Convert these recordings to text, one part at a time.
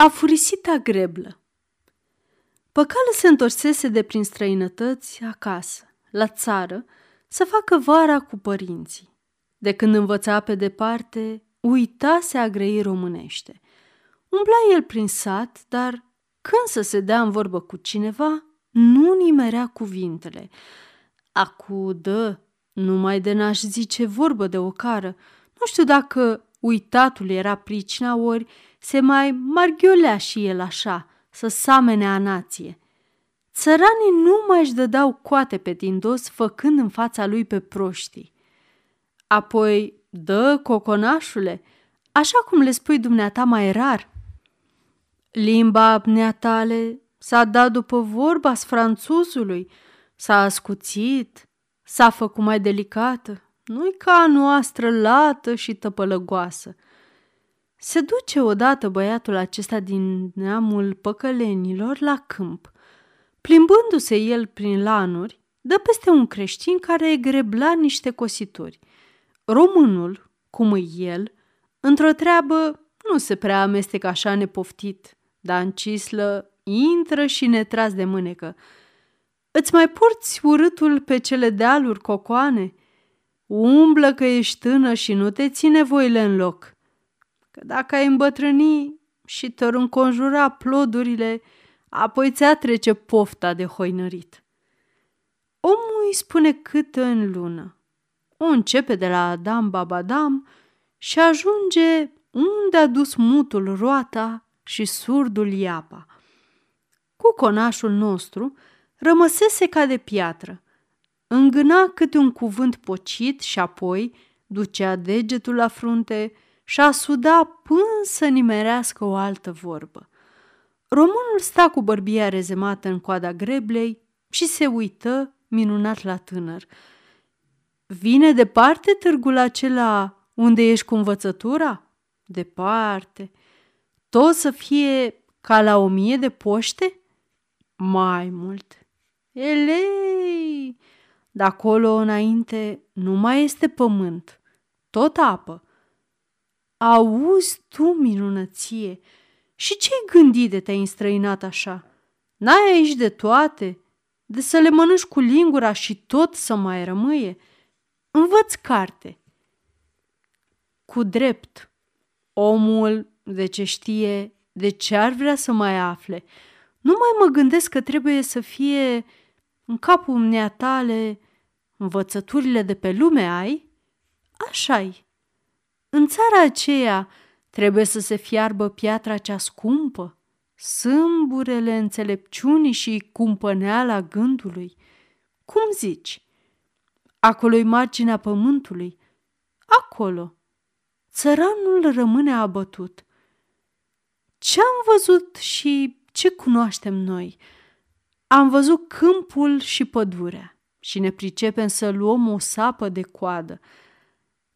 Afurisita greblă Păcală se întorsese de prin străinătăți acasă, la țară, să facă vara cu părinții. De când învăța pe departe, uitase a grei românește. Umbla el prin sat, dar când să se dea în vorbă cu cineva, nu nimerea cuvintele. Acu dă, numai de n-aș zice vorbă de o cară. Nu știu dacă uitatul era pricina, ori se mai marghiolea și el așa, să samene a nație. Țăranii nu mai își dădeau coate pe tindos, făcând în fața lui pe proștii. Apoi, dă, coconașule, așa cum le spui dumneata mai rar. Limba apneatale s-a dat după vorba franțuzului, s-a ascuțit, s-a făcut mai delicată, nu-i ca a noastră lată și tăpălăgoasă – se duce odată băiatul acesta din neamul păcălenilor la câmp. Plimbându-se el prin lanuri, dă peste un creștin care grebla niște cosituri. Românul, cum e el, într-o treabă nu se prea amestecă așa nepoftit, dar în cislă intră și ne tras de mânecă. Îți mai porți urâtul pe cele dealuri cocoane? Umblă că ești tână și nu te ține voile în loc că dacă ai îmbătrâni și te înconjura plodurile, apoi ți-a trece pofta de hoinărit. Omul îi spune cât în lună. O începe de la Adam Babadam și ajunge unde a dus mutul roata și surdul iapa. Cu conașul nostru rămăsese ca de piatră. Îngâna câte un cuvânt pocit și apoi ducea degetul la frunte, și a suda până să nimerească o altă vorbă. Românul sta cu bărbia rezemată în coada greblei și se uită minunat la tânăr. Vine departe târgul acela unde ești cu învățătura? Departe. Tot să fie ca la o mie de poște? Mai mult. Elei! De acolo înainte nu mai este pământ, tot apă. Auzi tu, minunăție, și ce-ai gândit de te-ai înstrăinat așa? N-ai aici de toate? De să le mănânci cu lingura și tot să mai rămâie? Învăț carte. Cu drept, omul de ce știe, de ce ar vrea să mai afle. Nu mai mă gândesc că trebuie să fie în capul tale învățăturile de pe lume ai? Așa-i. În țara aceea trebuie să se fiarbă piatra cea scumpă, sâmburele înțelepciunii și cumpăneala gândului. Cum zici? Acolo-i marginea pământului. Acolo. Țăranul rămâne abătut. Ce-am văzut și ce cunoaștem noi? Am văzut câmpul și pădurea și ne pricepem să luăm o sapă de coadă –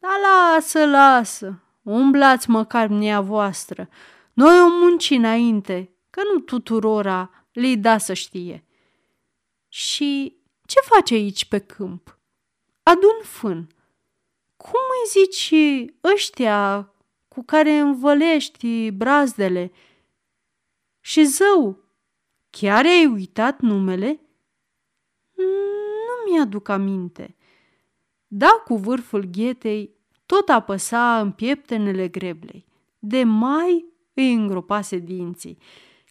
da lasă, lasă, umblați măcar mnia voastră. Noi o munci înainte, că nu tuturora le da să știe. Și ce face aici pe câmp? Adun fân. Cum îi zici ăștia cu care învălești brazdele? Și zău, chiar ai uitat numele? Nu mi-aduc aminte. Da cu vârful ghetei, tot apăsa în pieptenele greblei. De mai îi îngropase dinții.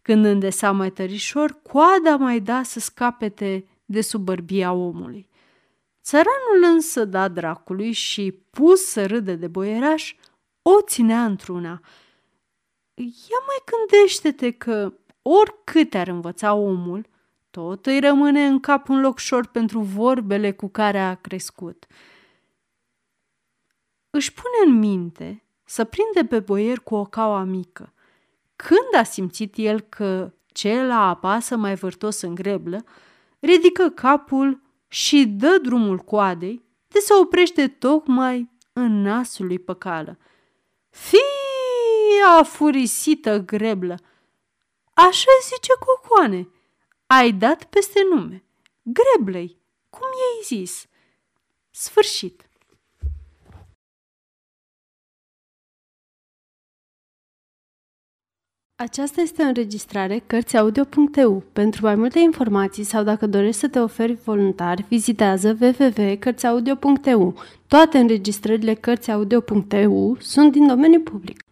Când îndesa mai tărișor, coada mai da să scapete de sub bărbia omului. Țăranul însă da dracului și, pus să râde de boieraș, o ținea într-una. Ia mai gândește-te că, oricât ar învăța omul, tot îi rămâne în cap un loc șor pentru vorbele cu care a crescut – își pune în minte să prinde pe boier cu o caua mică. Când a simțit el că cel a apasă mai vârtos în greblă, ridică capul și dă drumul coadei de se oprește tocmai în nasul lui păcală. Fii afurisită greblă! Așa zice Cocoane, ai dat peste nume. Greblei, cum i-ai zis? Sfârșit. Aceasta este o înregistrare Cărțiaudio.eu. Pentru mai multe informații sau dacă dorești să te oferi voluntar, vizitează www.cărțiaudio.eu. Toate înregistrările Cărțiaudio.eu sunt din domeniu public.